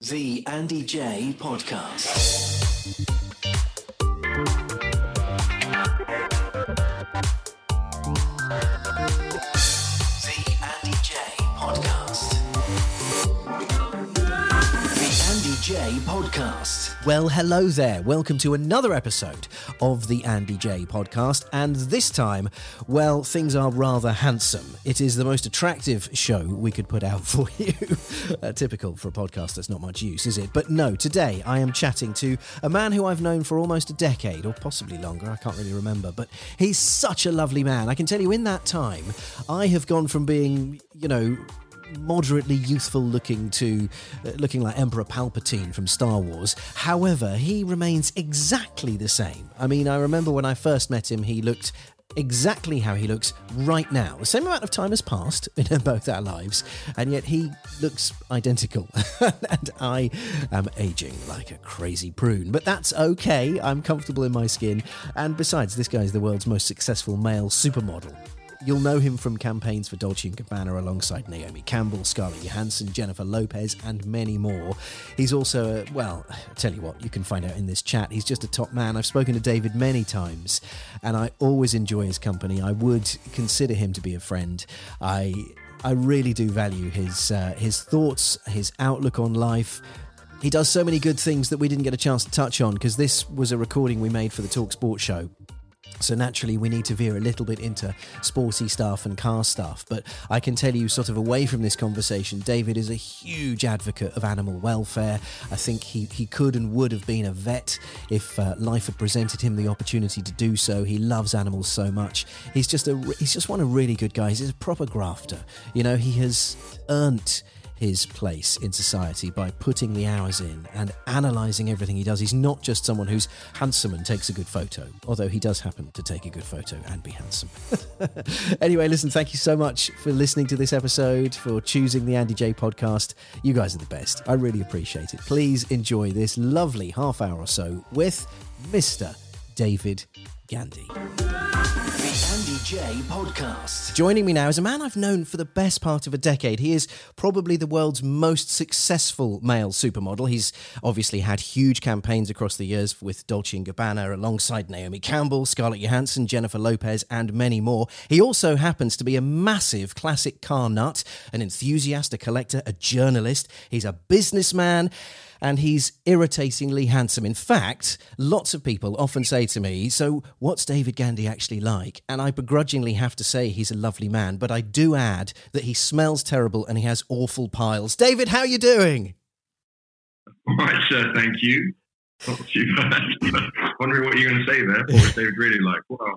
The Andy Jaye Podcast. The Andy Jaye Podcast. The Andy Jaye Podcast. Well, hello there. Welcome to another episode of the Andy Jaye podcast. And this time, well, things are rather handsome. It is the most attractive show we could put out for you. uh, typical for a podcast that's not much use, is it? But no, today I am chatting to a man who I've known for almost a decade, or possibly longer. I can't really remember. But he's such a lovely man. I can tell you in that time, I have gone from being, you know, moderately youthful looking to uh, looking like Emperor Palpatine from Star Wars. However, he remains exactly the same. I mean, I remember when I first met him, he looked exactly how he looks right now. The same amount of time has passed in both our lives, and yet he looks identical. and I am aging like a crazy prune. But that's okay. I'm comfortable in my skin. And besides, this guy is the world's most successful male supermodel. You'll know him from campaigns for Dolce & Gabbana alongside Naomi Campbell, Scarlett Johansson, Jennifer Lopez, and many more. He's also, a, well, I tell you what, you can find out in this chat. He's just a top man. I've spoken to David many times, and I always enjoy his company. I would consider him to be a friend. I, I really do value his uh, his thoughts, his outlook on life. He does so many good things that we didn't get a chance to touch on because this was a recording we made for the Talk Sport show. So naturally, we need to veer a little bit into sporty stuff and car stuff. But I can tell you, sort of away from this conversation, David is a huge advocate of animal welfare. I think he, he could and would have been a vet if uh, life had presented him the opportunity to do so. He loves animals so much. He's just a he's just one of really good guys. He's a proper grafter. You know, he has earned his place in society by putting the hours in and analysing everything he does. He's not just someone who's handsome and takes a good photo, although he does happen to take a good photo and be handsome. anyway, listen, thank you so much for listening to this episode, for choosing the Andy Jaye podcast. You guys are the best. I really appreciate it. Please enjoy this lovely half hour or so with Mr. David Gandy. The Andy Jaye Podcast. Joining me now is a man I've known for the best part of a decade. He is probably the world's most successful male supermodel. He's obviously had huge campaigns across the years with Dolce & Gabbana alongside Naomi Campbell, Scarlett Johansson, Jennifer Lopez, and many more. He also happens to be a massive classic car nut, an enthusiast, a collector, a journalist. He's a businessman and he's irritatingly handsome. In fact, lots of people often say to me, So, what's David Gandy actually like? And I begrudgingly have to say he's a lovely man, but I do add that he smells terrible and he has awful piles. David, how are you doing? All right, sir. Thank you. Wondering what you're going to say there. What was David really like? Wow.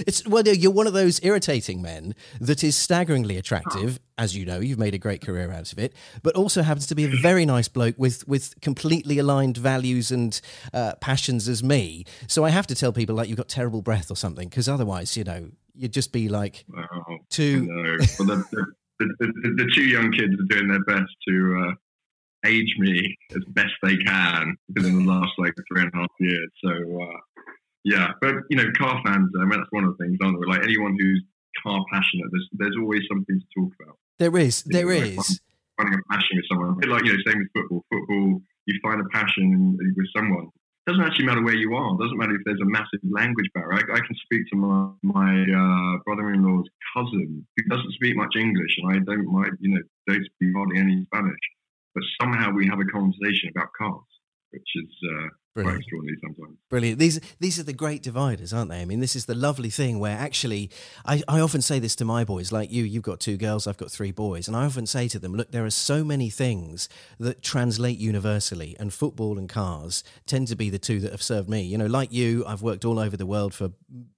It's well, you're one of those irritating men that is staggeringly attractive, as you know. You've made a great career out of it, but also happens to be a very nice bloke with with completely aligned values and uh, passions as me. So I have to tell people like you've got terrible breath or something, because otherwise, you know, you'd just be like Oh, too. no. Well, the, the, the, the, the two young kids are doing their best to uh, age me as best they can within the last like three and a half years. So, uh, yeah. But, you know, car fans, I mean, that's one of the things, aren't there? Like anyone who's car passionate, there's, there's always something to talk about. There is, You know, there like. Finding a passion with someone. Like, you know, same with football. Football, you find a passion with someone. doesn't actually matter where you are. It doesn't matter if there's a massive language barrier. I, I can speak to my, my uh, brother-in-law's cousin who doesn't speak much English, and I don't mind, you know, don't speak hardly any Spanish. But somehow we have a conversation about cars, which is uh, quite Brilliant. extraordinary sometimes. Brilliant. These these are the great dividers, aren't they? I mean, this is the lovely thing where actually, I, I often say this to my boys, like you, you've got two girls, I've got three boys, and I often say to them, look, there are so many things that translate universally, and football and cars tend to be the two that have served me. You know, like you, I've worked all over the world for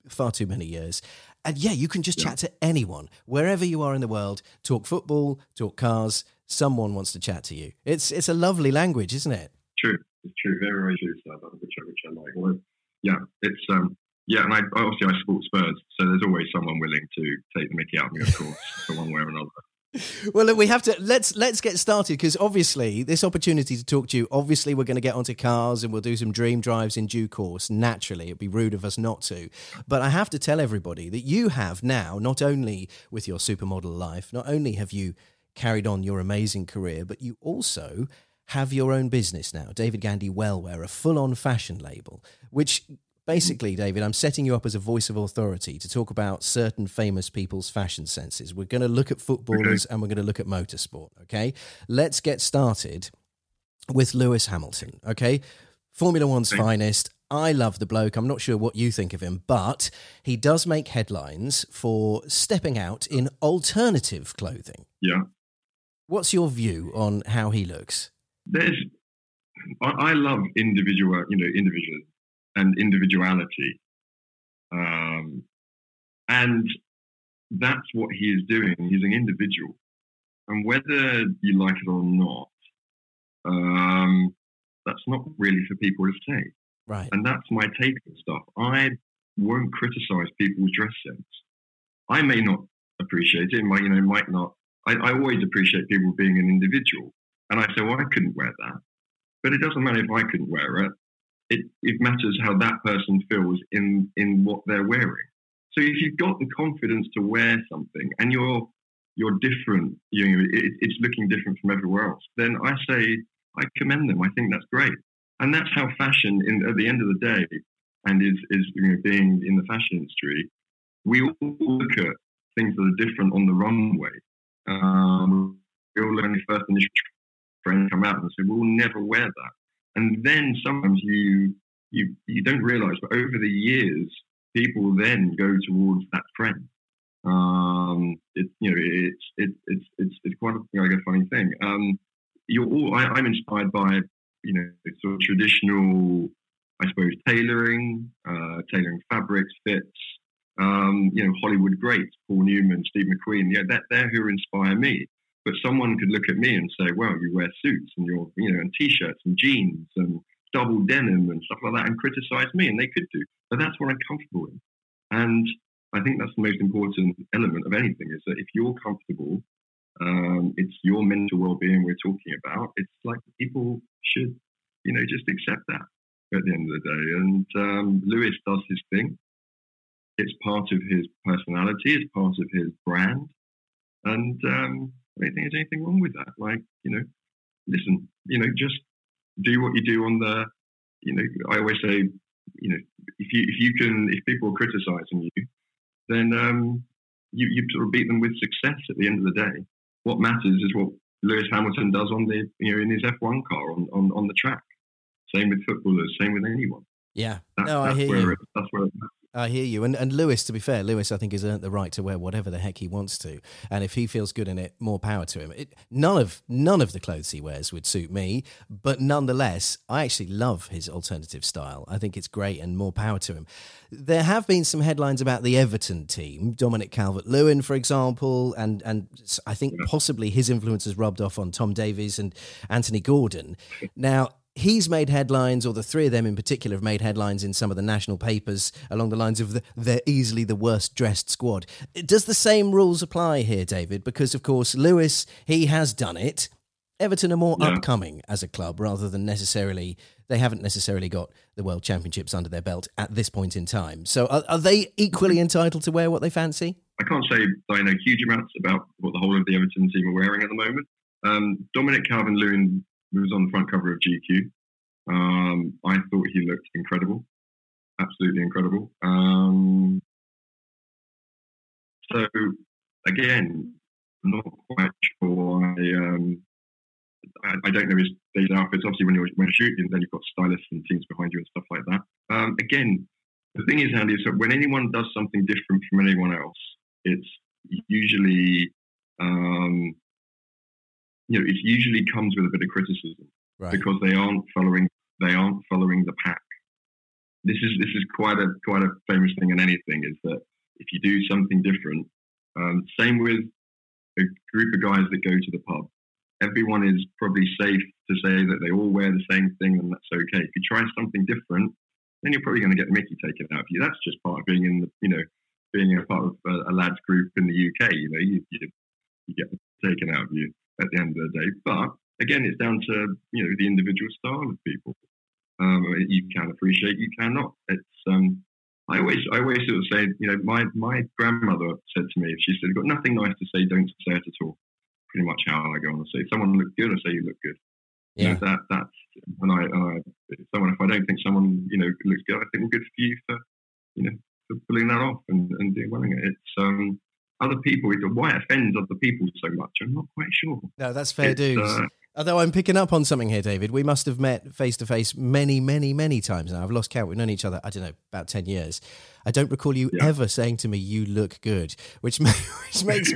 far too many years. And yeah, you can just Yeah. chat to anyone, wherever you are in the world. Talk football, talk cars. Someone wants to chat to you. It's it's a lovely language, isn't it? True, it's true, very very true stuff, which I which I like. Well, yeah, it's um yeah, and I obviously I support Spurs, so there's always someone willing to take the Mickey out of me, of course, for one way or another. Well, look, we have to let's let's get started because obviously this opportunity to talk to you. Obviously, we're going to get onto cars and we'll do some dream drives in due course. Naturally, it'd be rude of us not to. But I have to tell everybody that you have now not only with your supermodel life, not only have you carried on your amazing career, but you also have your own business now, David Gandy Wellwear, a full-on fashion label, which Basically, David, I'm setting you up as a voice of authority to talk about certain famous people's fashion senses. We're going to look at footballers and we're going to look at motorsport, okay? Let's get started with Lewis Hamilton, okay? Formula One's finest. I love the bloke. I'm not sure what you think of him, but he does make headlines for stepping out in alternative clothing. Yeah, What's your view on how he looks? There's I, I love individual, you know, individual and individuality, um, and that's what he is doing. He's an individual, and whether you like it or not, um, that's not really for people to say. Right. And that's my take on stuff. I won't criticize people's dress sense. I may not appreciate it, might you know, might not. I, I always appreciate people being an individual. And I say, well, I couldn't wear that. But it doesn't matter if I couldn't wear it. It, it matters how that person feels in, in what they're wearing. So if you've got the confidence to wear something and you're you're different, you know, it, it's looking different from everywhere else, then I say I commend them. I think that's great. And that's how fashion, in, at the end of the day, and is, is you know, being in the fashion industry, we all look at things that are different on the runway. Um, we all learn the first initial trend come out and say, we'll never wear that. And then sometimes you, you, you don't realize, but over the years, people then go towards that trend. Um, it, you know, it's, it, it's, it's, it's quite a, like a funny thing. Um, you're all, I, I'm inspired by, you know, sort of traditional, I suppose, tailoring, uh, tailoring fabrics, fits, um, you know, Hollywood greats, Paul Newman, Steve McQueen, yeah, that, they're who inspire me. But someone could look at me and say, well, you wear suits and you're, you know, and t-shirts and jeans and double denim and stuff like that and criticize me. And they could do. But that's what I'm comfortable in. And I think that's the most important element of anything is that if you're comfortable, um, it's your mental well-being we're talking about. It's like people should, you know, just accept that at the end of the day. And um, Lewis does his thing. It's part of his personality. It's part of his brand. And um, I don't think there's anything wrong with that. Like, you know, listen, you know, just do what you do on the, you know, I always say, you know, if you if you can, if people are criticizing you, then um, you you sort of beat them with success at the end of the day. What matters is what Lewis Hamilton does on the, you know, in his F1 car on, on, on the track. Same with footballers. Same with anyone. Yeah. That, no, I that's hear where you. It, that's where it matters. I hear you. And and Lewis, to be fair, Lewis, I think has earned the right to wear whatever the heck he wants to. And if he feels good in it, more power to him. It, none of none of the clothes he wears would suit me, but nonetheless, I actually love his alternative style. I think it's great and more power to him. There have been some headlines about the Everton team, Dominic Calvert-Lewin, for example, and and I think possibly his influence has rubbed off on Tom Davies and Anthony Gordon. Now, he's made headlines, or the three of them in particular have made headlines in some of the national papers along the lines of the, they're easily the worst dressed squad. Does the same rules apply here, David? Because, of course, Lewis, he has done it. Everton are more Yeah. upcoming as a club rather than necessarily, they haven't necessarily got the World Championships under their belt at this point in time. So are, are they equally entitled to wear what they fancy? I can't say I know huge amounts about what the whole of the Everton team are wearing at the moment. Um, Dominic Calvert-Lewin was on the front cover of GQ. Um, I thought he looked incredible, absolutely incredible. Um, so again, I'm not quite sure why. Um, I, I don't know his, his outfits. Obviously, when you're when you're shooting, then you've got stylists and teams behind you and stuff like that. Um, again, the thing is, Andy, is that when anyone does something different from anyone else, it's usually, um, you know, it usually comes with a bit of criticism Right. because they aren't following they aren't following the pack. This is this is quite a quite a famous thing in anything is that if you do something different, um, same with a group of guys that go to the pub. Everyone is probably safe to say that they all wear the same thing and that's okay. If you try something different, then you're probably going to get Mickey taken out of you. That's just part of being in the, you know, being a part of a, a lads group in the UK. You know, you, you, you get taken out of you at the end of the day. But again, it's down to you know the individual style of people. Um, you can appreciate, you cannot. It's um, I always I always sort of say, you know, my my grandmother said to me, she said, "You've got nothing nice to say, don't say it at all." Pretty much how I go on. I say, if someone looks good, I say you look good. Yeah. You know, that that's and I, and I someone if I don't think someone you know looks good, I think well, good for you for you know for pulling that off and, and doing well in it. It's um other people. Why it offends other people so much? I'm not quite sure. No, that's fair It's, dues. uh, Although I'm picking up on something here, David. We must have met face to face many, many, many times now. I've lost count. We've known each other, I don't know, about 10 years. I don't recall you Yeah. ever saying to me, you look good, which, ma- which makes.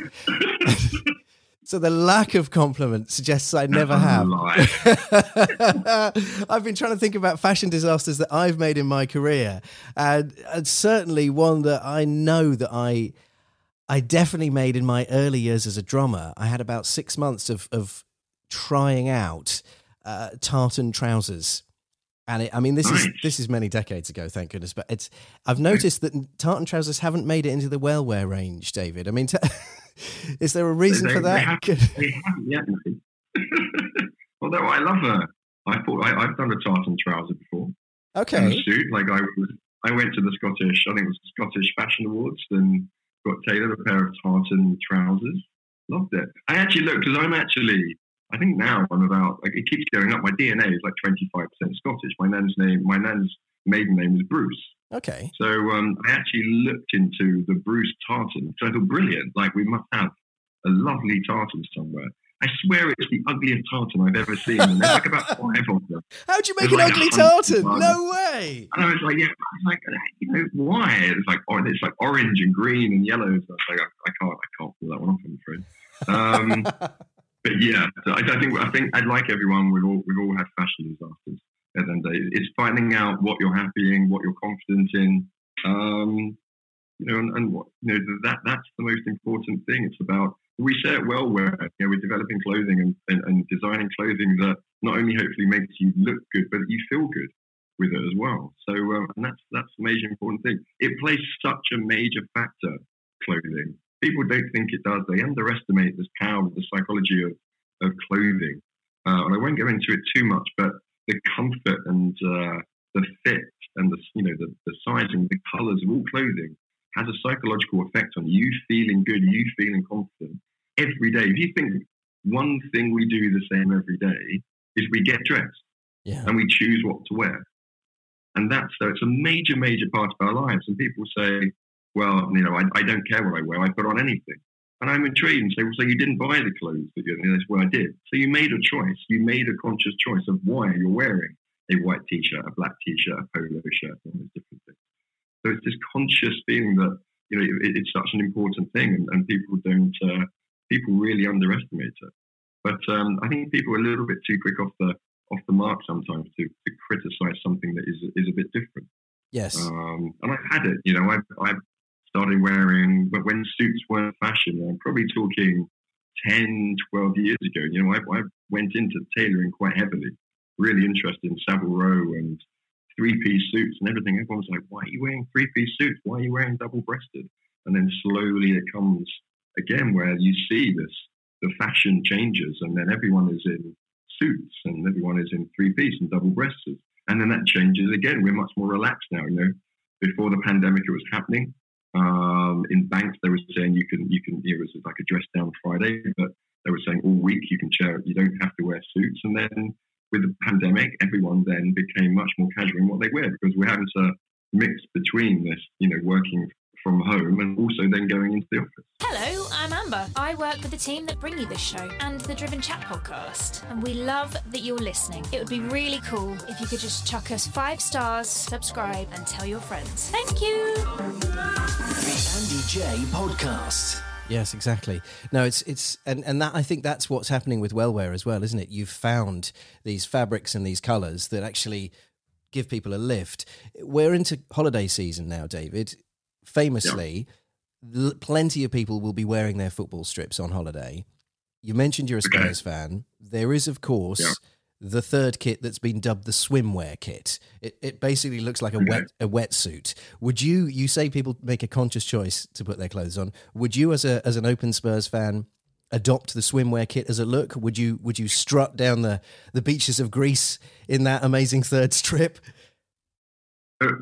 so the lack of compliment suggests I never have. I've been trying to think about fashion disasters that I've made in my career, and, and certainly one that I know that I, I definitely made in my early years as a drummer. I had about six months of of trying out uh, tartan trousers. And it, I mean, this is this is many decades ago, thank goodness. But it's I've noticed that tartan trousers haven't made it into the Wellwear range, David. I mean, t- is there a reason They- for they that? haven't- They haven't yet. Although I love her. I thought I, I've done a tartan trouser before. Okay, suit. Like I was, I went to the Scottish, I think it was the Scottish Fashion Awards, and got tailored a pair of tartan trousers. Loved it. I actually looked because I'm actually, I think now I'm about. Like, it keeps going up. My DNA is like 25% Scottish. My nan's name, my nan's maiden name is Bruce. okay, So um, I actually looked into the Bruce tartan. So I thought, brilliant. Like we must have a lovely tartan somewhere. I swear it's the ugliest tartan I've ever seen. And there's like about five of them. how'd you make There's an like ugly tartan? No way. And I was like, yeah, it's like, you know, why? It's like, or it's like orange and green and yellow. So I was like, I, I can't, I can't pull that one off. I'm afraid. Um, but yeah, so I, I think, I think I'd like everyone. We've all, we've all had fashion disasters. At the end of the day, it's finding out what you're happy in, what you're confident in. Um, you know, and, and what you know that that's the most important thing. It's about we say it well where you know we're developing clothing and, and, and designing clothing that not only hopefully makes you look good, but you feel good with it as well. So um, and that's that's the major important thing. It plays such a major factor. Clothing. People don't think it does. They underestimate this power of the psychology of, of clothing. Uh, and I won't go into it too much, but the comfort and uh, the fit and the you know the, the sizing, the colours of all clothing has a psychological effect on you feeling good, you feeling confident every day. If you think one thing we do the same every day is we get dressed Yeah, and we choose what to wear. And that's so it's a major, major part of our lives. And people say, well, you know, I, I don't care what I wear, I put on anything. And I'm intrigued and say, well, so you didn't buy the clothes that you're, and that's what I did. So you made a choice. You made a conscious choice of why you're wearing a white t-shirt, a black t-shirt, a polo shirt, all those different things. So it's this conscious feeling that, you know, it, it's such an important thing and, and people don't, uh, people really underestimate it. But um, I think people are a little bit too quick off the off the mark sometimes to, to criticize something that is is a bit different. yes, Um, and I've had it, you know, I've, I've started wearing, but when suits weren't fashion, I'm probably talking 10, 12 years ago, you know, I, I went into tailoring quite heavily, really interested in Savile Row and three piece suits and everything. Everyone's like, why are you wearing three piece suits? Why are you wearing double breasted? And then slowly it comes again where you see this, the fashion changes and then everyone is in suits and everyone is in three piece and double breasted. And then that changes again. We're much more relaxed now. You know, before the pandemic, it was happening. Um, in banks, they were saying you can, you can, it was like a dress down Friday, but they were saying all week you can it. You don't have to wear suits. And then with the pandemic, everyone then became much more casual in what they wear because we're having to mix between this, you know, working from home and also then going into the office. Hello, I'm Amber. I work with the team that bring you this show and the Driven Chat podcast. And we love that you're listening. It would be really cool if you could just chuck us five stars, subscribe, and tell your friends. Thank you. The Andy Jaye Podcast. Yes, exactly. No, it's it's and and that I think that's what's happening with Wellwear as well, isn't it? You've found these fabrics and these colours that actually give people a lift. We're into holiday season now, David. Famously, l- plenty of people will be wearing their football strips on holiday. You mentioned you're a Spurs fan. There is, of course, Yeah. The third kit that's been dubbed the swimwear kit. It, it basically looks like a wet a wetsuit. Would you? You say people make a conscious choice to put their clothes on. Would you, as a as an open Spurs fan, adopt the swimwear kit as a look? Would you Would you strut down the the beaches of Greece in that amazing third strip?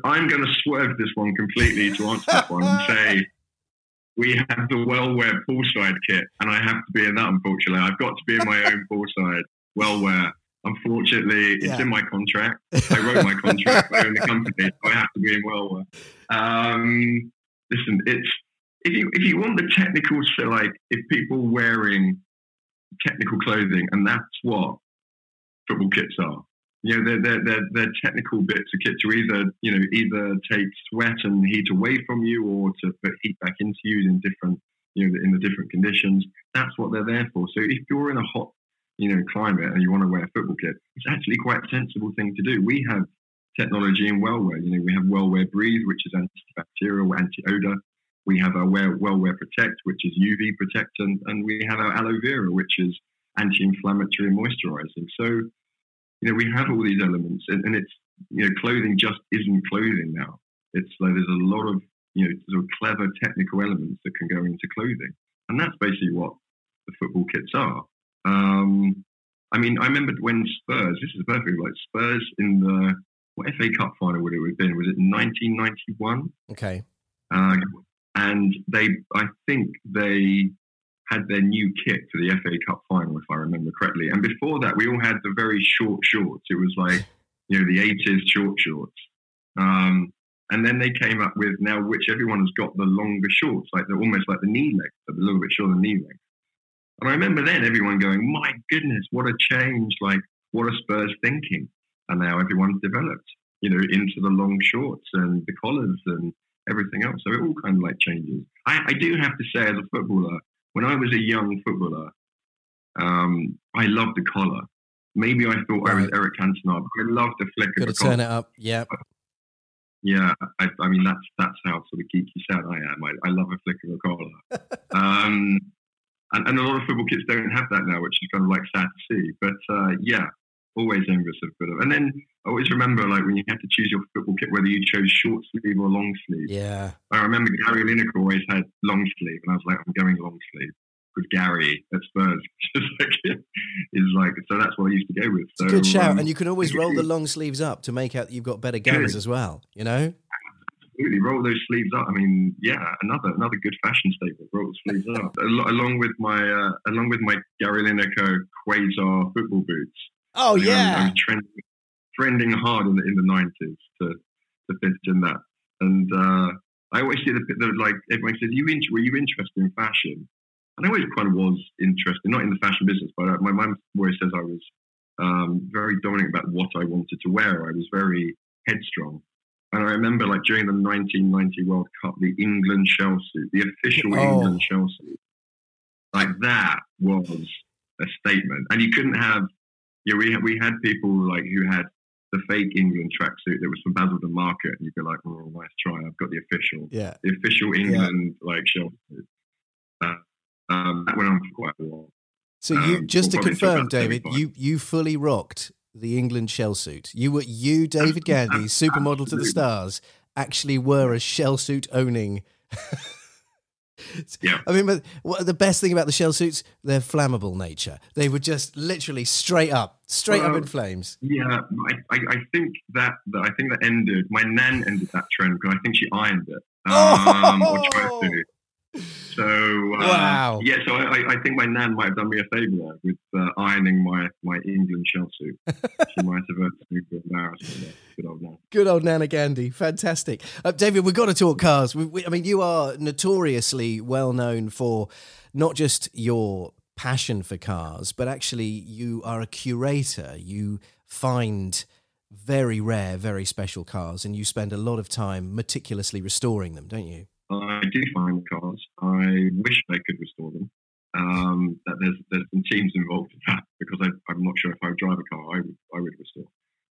I'm going to swerve this one completely to answer that one and say we have the Wellwear poolside kit, and I have to be in that. Unfortunately, I've got to be in my own poolside Wellwear. Unfortunately, it's Yeah. in my contract. I wrote my contract. I own the company, so I have to be in Wellwear. Um, listen, it's if you if you want the technical, so like if people wearing technical clothing, and that's what football kits are you know, they're, they're, they're, they're technical bits of kit to either, you know, either take sweat and heat away from you or to put heat back into you in different, you know, in the different conditions. That's what they're there for. So if you're in a hot, you know, climate and you want to wear a football kit, it's actually quite a sensible thing to do. We have technology in Wellwear. You know, we have Wellwear Breathe, which is antibacterial, anti-odor. We have our Well- Wellwear Protect, which is UV protectant, and we have our Aloe Vera, which is anti-inflammatory and moisturizing. So, you know, we have all these elements, and, and it's you know, clothing just isn't clothing now. It's like there's a lot of you know sort of clever technical elements that can go into clothing, and that's basically what the football kits are. Um, I mean, I remember when Spurs. This is perfect. Like Spurs in the what FA Cup final would it have been? Was it 1991? Okay. Uh, and they, I think they had their new kit for the FA Cup final, if I remember correctly. And before that, we all had the very short shorts. It was like, you know, the 80s short shorts. Um, and then they came up with now, which everyone has got the longer shorts, like they're almost like the knee length, but a little bit shorter than knee length. And I remember then everyone going, my goodness, what a change. Like, what are Spurs thinking? And now everyone's developed, you know, into the long shorts and the collars and everything else. So it all kind of like changes. I, I do have to say, as a footballer, when I was a young footballer, um, I loved the collar. Maybe I thought I was Eric Cantona, but I loved the flick Got of to the turn collar. it up. Yeah. Yeah, I, I mean that's that's how sort of geeky sad I am. I, I love a flick of a collar. um, and, and a lot of football kits don't have that now, which is kind of like sad to see. But uh, yeah, always envious of of. And then I always remember like when you had to choose your football kit, whether you chose short sleeve or long sleeve. Yeah. I remember Gary Lineker always had long sleeve, and I was like, I'm going long sleeve. Because Gary at Spurs just like, is like, so that's what I used to go with. So, Good shout. um, and you can always roll the long sleeves up to make out that you've got better gammers as well, you know? Absolutely roll those sleeves up. I mean, yeah, another another good fashion statement. Roll the sleeves up, Al- along with my uh, along with my Gary Lineker Quasar football boots. Oh, I mean, I'm- yeah. I'm, trending, trending hard in the in the nineties to to fit in that. And uh, I always see the, the like everyone says, "You were you interested in fashion?" And I always kind of was interested, not in the fashion business, but uh, my mum always says I was um, very dominant about what I wanted to wear. I was very headstrong. And I remember, like during the 1990 World Cup, the England shell suit, the official Oh. England shell suit, like that was a statement. And you couldn't have, yeah, we had, we had people like who had the fake England tracksuit that was from Basildon Market, and you'd be like, oh, nice try. I've got the official, Yeah. the official England like shell suit. Uh, um, that went on for quite a while. So you Um, just to we'll probably talk confirm, David, 35. you you fully rocked the England shell suit. You were you, David Gandy, supermodel to the stars, actually were a shell suit owning. Yeah. I mean, but what, the best thing about the shell suits, their flammable nature. They were just literally straight up, straight up in flames. Yeah, I, I, I think that, that I think that ended. My nan ended that trend because I think she ironed it um, to. So uh, Wow. yeah, so I, I- think my nan might have done me a favour there with uh, ironing my, my England shell suit. she might have me. Good old nan. Good old Nana Gandy, fantastic. Uh, David, we've got to talk cars. We, we, I mean, you are notoriously well known for not just your passion for cars, but actually you are a curator. You find very rare, very special cars, and you spend a lot of time meticulously restoring them, don't you? I do find cars. I wish I could restore them. Um, that there's there's some teams involved in that because I, I'm not sure if I would drive a car, I would I would restore.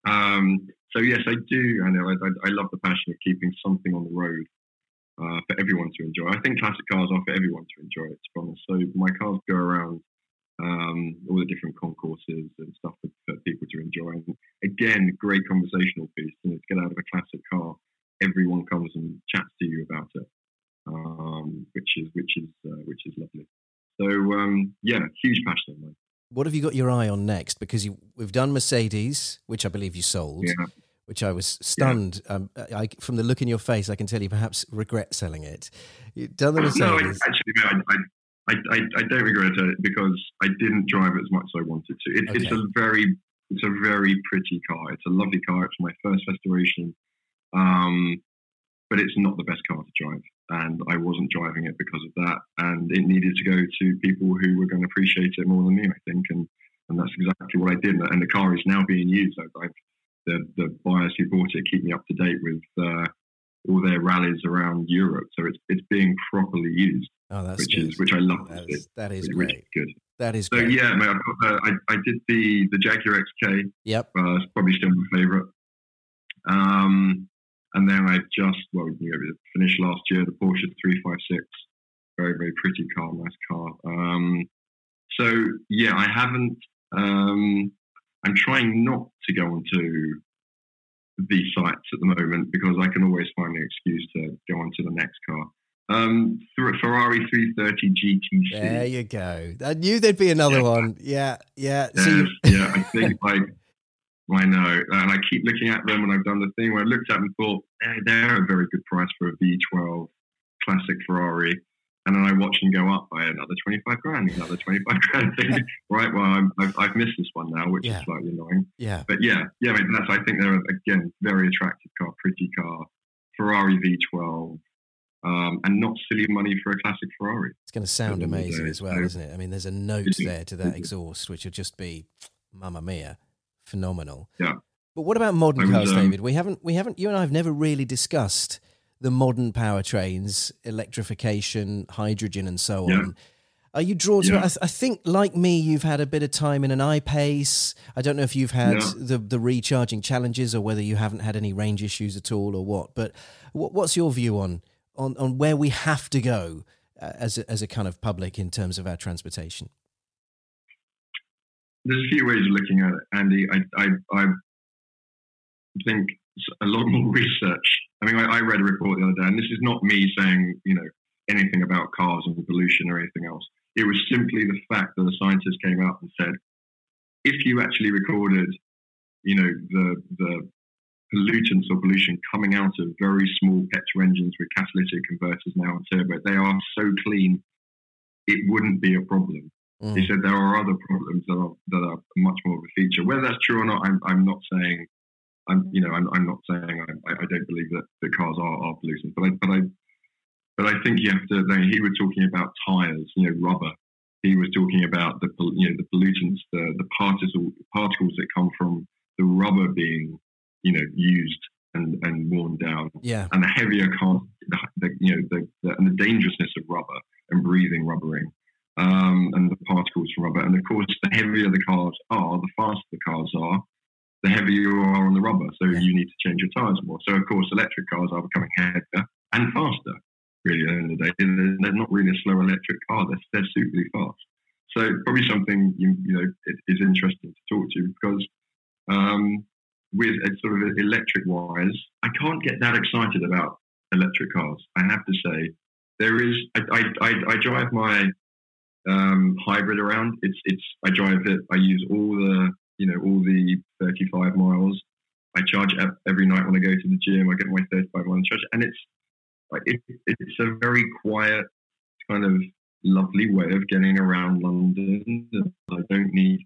Um, so yes, I do. I I, I, I love the passion of keeping something on the road uh, for everyone to enjoy. I think classic cars are for everyone to enjoy. It's honest, so my cars go around um, all the different concourses and stuff for, for, people to enjoy. And again, great conversational piece. You know, to get out of a classic car, everyone comes and chats to you about it, um, which is which is uh, which is lovely. So um, yeah, huge passion of mine. What have you got your eye on next? Because you, we've done Mercedes, which I believe you sold. Yeah. Which I was stunned. Yeah. Um, I, from the look in your face, I can tell you perhaps regret selling it. You've done the Mercedes. No, actually, no, I, I, I, I, don't regret it because I didn't drive it as much as I wanted to. It, okay. It's a very, it's a very pretty car. It's a lovely car. It's my first restoration, um, but it's not the best car to drive and I wasn't driving it because of that. And it needed to go to people who were going to appreciate it more than me, I think. And and that's exactly what I did. And the car is now being used. I've, I've the the buyers who bought it keep me up to date with uh, all their rallies around Europe. So it's it's being properly used. Oh, that's which good. is which I love. That is, that is which, great. Which is good. That is so great. yeah. Got the, I I did the the Jaguar XK. Yep. Uh, it's probably still my favorite. Um, and then I just, well, you know, finished last year the Porsche 356. Very, very pretty car, nice car. Um, so, yeah, I haven't, um, I'm trying not to go onto these sites at the moment because I can always find an excuse to go onto the next car. Um, Ferrari 330 GTC. There you go. I knew there'd be another yeah. one. Yeah, yeah. So yeah, I think like I know, and I keep looking at them, and I've done the thing where I looked at them and thought hey, they're a very good price for a V12 classic Ferrari, and then I watch them go up by another 25 grand, another 25 grand. Thing. right, well, i have I've missed this one now, which yeah. is slightly annoying. Yeah, but yeah, yeah, I mean, that's I think they're again very attractive car, pretty car, Ferrari V12. Um, and not silly money for a classic Ferrari. It's going to sound amazing as well, isn't it? I mean, there's a note there to that exhaust, which will just be, mamma mia phenomenal. Yeah. But what about modern cars, um, David? We haven't, we haven't, you and I have never really discussed the modern powertrains, electrification, hydrogen, and so on. Are you drawn to yeah. it? I, th- I, think, like me, you've had a bit of time in an I-Pace. I don't know if you've had yeah. the, the recharging challenges or whether you haven't had any range issues at all or what. But what, what's your view on, on, on where we have to go uh, as, a, as a kind of public in terms of our transportation? There's a few ways of looking at it, Andy. I, I, I think a lot more research. I mean, I, I, read a report the other day, and this is not me saying, you know, anything about cars and pollution or anything else. It was simply the fact that the scientists came out and said, if you actually recorded, you know, the the pollutants or pollution coming out of very small petrol engines with catalytic converters now and turbo, they are so clean, it wouldn't be a problem. Mm. He said there are other problems that are that are much more of a feature. Whether that's true or not, I'm, I'm not saying. I'm you know I'm, I'm not saying I, I don't believe that, that cars are, are pollutant, but I but I but I think you have to. He was talking about tires, you know, rubber. He was talking about the you know the pollutants, the the particles particles that come from the rubber being you know used and, and worn down. Yeah. And the heavier cars, the, the you know the, the and the dangerousness of rubber and breathing rubbering um, and the particles from rubber. And of course, the heavier the cars are, the faster the cars are, the heavier you are on the rubber. So yeah. you need to change your tyres more. So of course, electric cars are becoming heavier and faster. Really, at the end of the day, they're not really a slow electric car. They're, they're fast. So probably something you, you know is interesting to talk to because um, with a sort of electric wise, I can't get that excited about electric cars. I have to say, there is. I, I, I, I drive my um, hybrid around. It's it's I drive it. I use all the you know all the 35 miles. I charge every night when I go to the gym. I get my 35 miles charge, and it's it, it's a very quiet kind of lovely way of getting around London. I don't need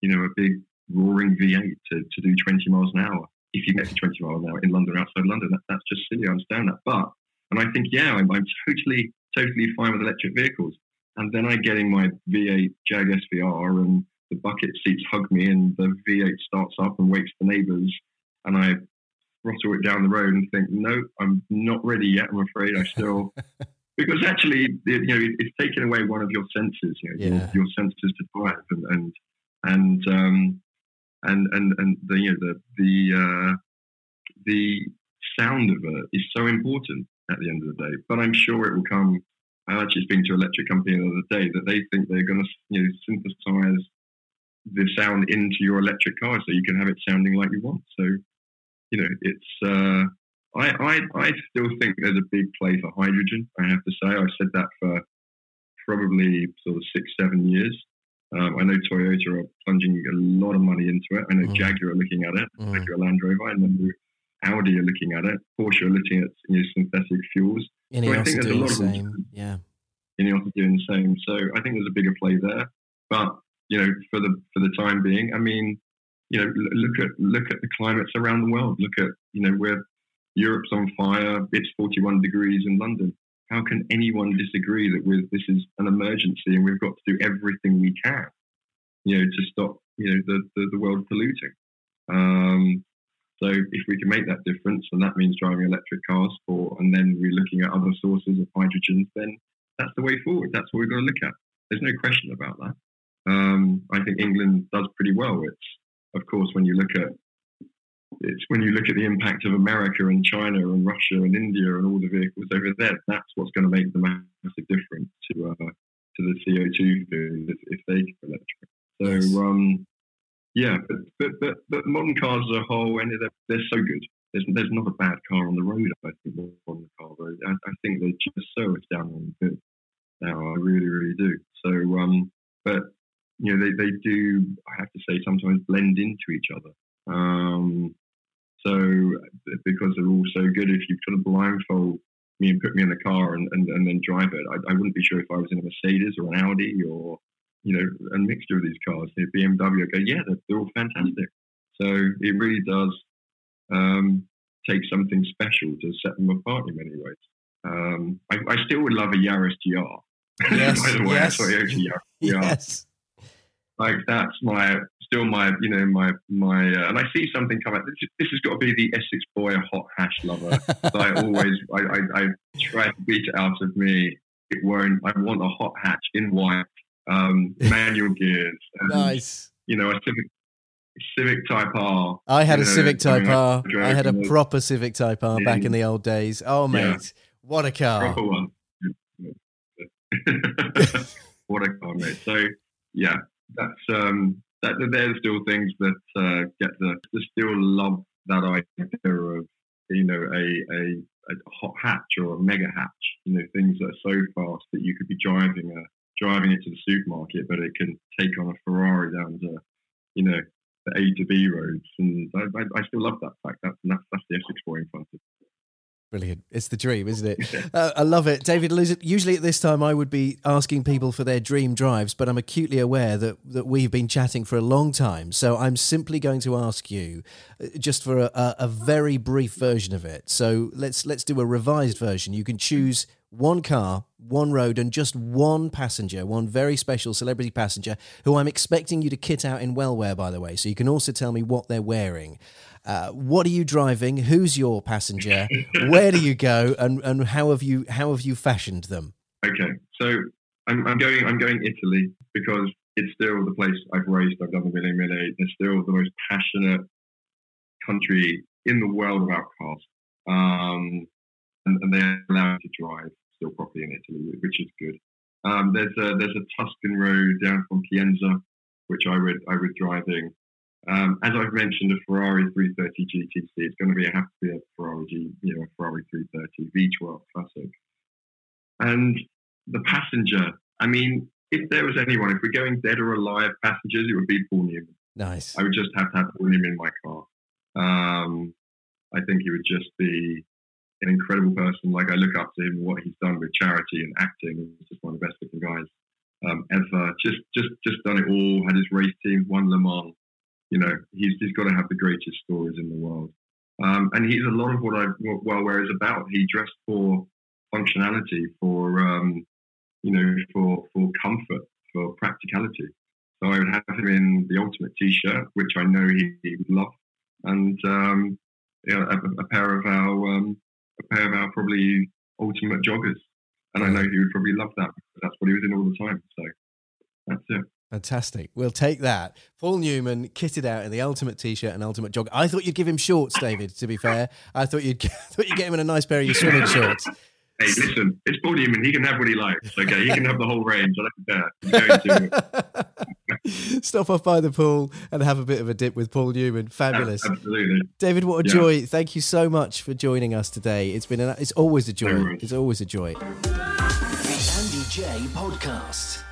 you know a big roaring V8 to, to do 20 miles an hour. If you get to 20 miles an hour in London outside London, that, that's just silly. I understand that, but and I think yeah, I'm, I'm totally totally fine with electric vehicles. And then I get in my V8 Jag SVR and the bucket seats hug me and the V8 starts up and wakes the neighbors. And I throttle it down the road and think, no, I'm not ready yet. I'm afraid I still, because actually, you know, it's taking away one of your senses, you know, yeah. your, your, senses to drive and, and, and, um, and, and, and the, you know, the, the, uh, the sound of it is so important at the end of the day. But I'm sure it will come. I actually speaking to an electric company the other day that they think they're going to you know synthesize the sound into your electric car so you can have it sounding like you want. So you know it's. Uh, I, I I still think there's a big play for hydrogen. I have to say I've said that for probably sort of six seven years. Um, I know Toyota are plunging a lot of money into it. I know Mm. Jaguar are looking at it. Mm. Jaguar Land Rover. I know Audi are looking at it. Porsche are looking at you know, synthetic fuels. So I Ineos think there's a doing the lot of same. Yeah. Ineos are doing the same. So I think there's a bigger play there. But you know, for the for the time being, I mean, you know, look at look at the climates around the world. Look at you know where Europe's on fire. It's 41 degrees in London. How can anyone disagree that with this is an emergency and we've got to do everything we can, you know, to stop you know the the, the world polluting. Um, so if we can make that difference, and that means driving electric cars, for and then we're looking at other sources of hydrogen, then that's the way forward. That's what we've got to look at. There's no question about that. Um, I think England does pretty well. It's, of course, when you look at it's when you look at the impact of America and China and Russia and India and all the vehicles over there. That's what's going to make the massive difference to uh, to the CO2 food if, if they go electric. So um, yeah, but, but but but modern cars as a whole, and they're, they're so good. There's there's not a bad car on the road. I think the car. I, I think they're just so astoundingly good. Now I really really do. So um, but you know they, they do. I have to say sometimes blend into each other. Um, so because they're all so good, if you put a blindfold me and put me in the car and, and, and then drive it, I, I wouldn't be sure if I was in a Mercedes or an Audi or you know a mixture of these cars. Know, BMW, I go, yeah, they're, they're all fantastic. So it really does um, take something special to set them apart in many ways. Um, I, I still would love a Yaris GR. Yes, By the way, yes. Toyota Yaris GR Yes. like that's my still my you know my my uh, and I see something come out. This, this has got to be the Essex boy, a hot hatch lover. that I always I, I, I try to beat it out of me. It won't. I want a hot hatch in white, um, manual gears. And, Nice. You know, a Civic Civic Type R. I had a know, Civic Type R. like I had a proper Civic Type R back in the old days. Oh, Yeah. mate. What a car. proper one. what a car, mate. So yeah, that's um, that. There's still things that uh, get the, the still love that idea of you know a, a a hot hatch or a mega hatch. You know things that are so fast that you could be driving a driving it to the supermarket, but it can take on a Ferrari down to you know the A to B roads. And I, I, I still love that fact. That's that's, that's the Essex boy in front of. Brilliant. It's the dream, isn't it? Uh, I love it. David, usually at this time I would be asking people for their dream drives, but I'm acutely aware that, that we've been chatting for a long time. So I'm simply going to ask you uh, just for a, a, a very brief version of it. So let's let's do a revised version. You can choose one car, one road, and just one passenger, one very special celebrity passenger who I'm expecting you to kit out in Wellwear, by the way. So you can also tell me what they're wearing. Uh, what are you driving? Who's your passenger? Where do you go? And, and how have you how have you fashioned them? Okay, so I'm, I'm going. I'm going Italy because it's still the place I've raced. I've done the Mille Miglia. They're still the most passionate country in the world about cars, um, and, and they're allowed to drive still properly in Italy, which is good. Um, there's a there's a Tuscan road down from Pienza, which I would I would driving. Um, as I've mentioned, a Ferrari 330 GTC. It's going to be have to be a Ferrari, G, you know, a Ferrari 330 V12 Classic. And the passenger, I mean, if there was anyone, if we're going dead or alive passengers, it would be Paul Newman. Nice. I would just have to have Paul Newman in my car. Um, I think he would just be an incredible person. Like I look up to him, what he's done with charity and acting. He's just one of the best looking guys um, ever. Just, just, just done it all. Had his race team, won Le Mans. You know, he's he's got to have the greatest stories in the world. Um, and he's a lot of what I Wellwear is about. He dressed for functionality, for um, you know, for for comfort, for practicality. So I would have him in the ultimate T-shirt, which I know he, he would love, and um, you know, a, a pair of our um, a pair of our probably ultimate joggers. And I know he would probably love that because that's what he was in all the time. So that's it. Fantastic. We'll take that. Paul Newman kitted out in the ultimate t-shirt and ultimate jog. I thought you'd give him shorts, David. To be fair, I thought you'd thought you'd get him in a nice pair of your swimming shorts. Hey, listen, it's Paul Newman. He can have what he likes. Okay, he can have the whole range. I don't care. Stop off by the pool and have a bit of a dip with Paul Newman. Fabulous. Absolutely. David, what a Yeah. joy. Thank you so much for joining us today. It's been an, it's always a joy. No. It's always a joy. The Andy Jaye Podcast.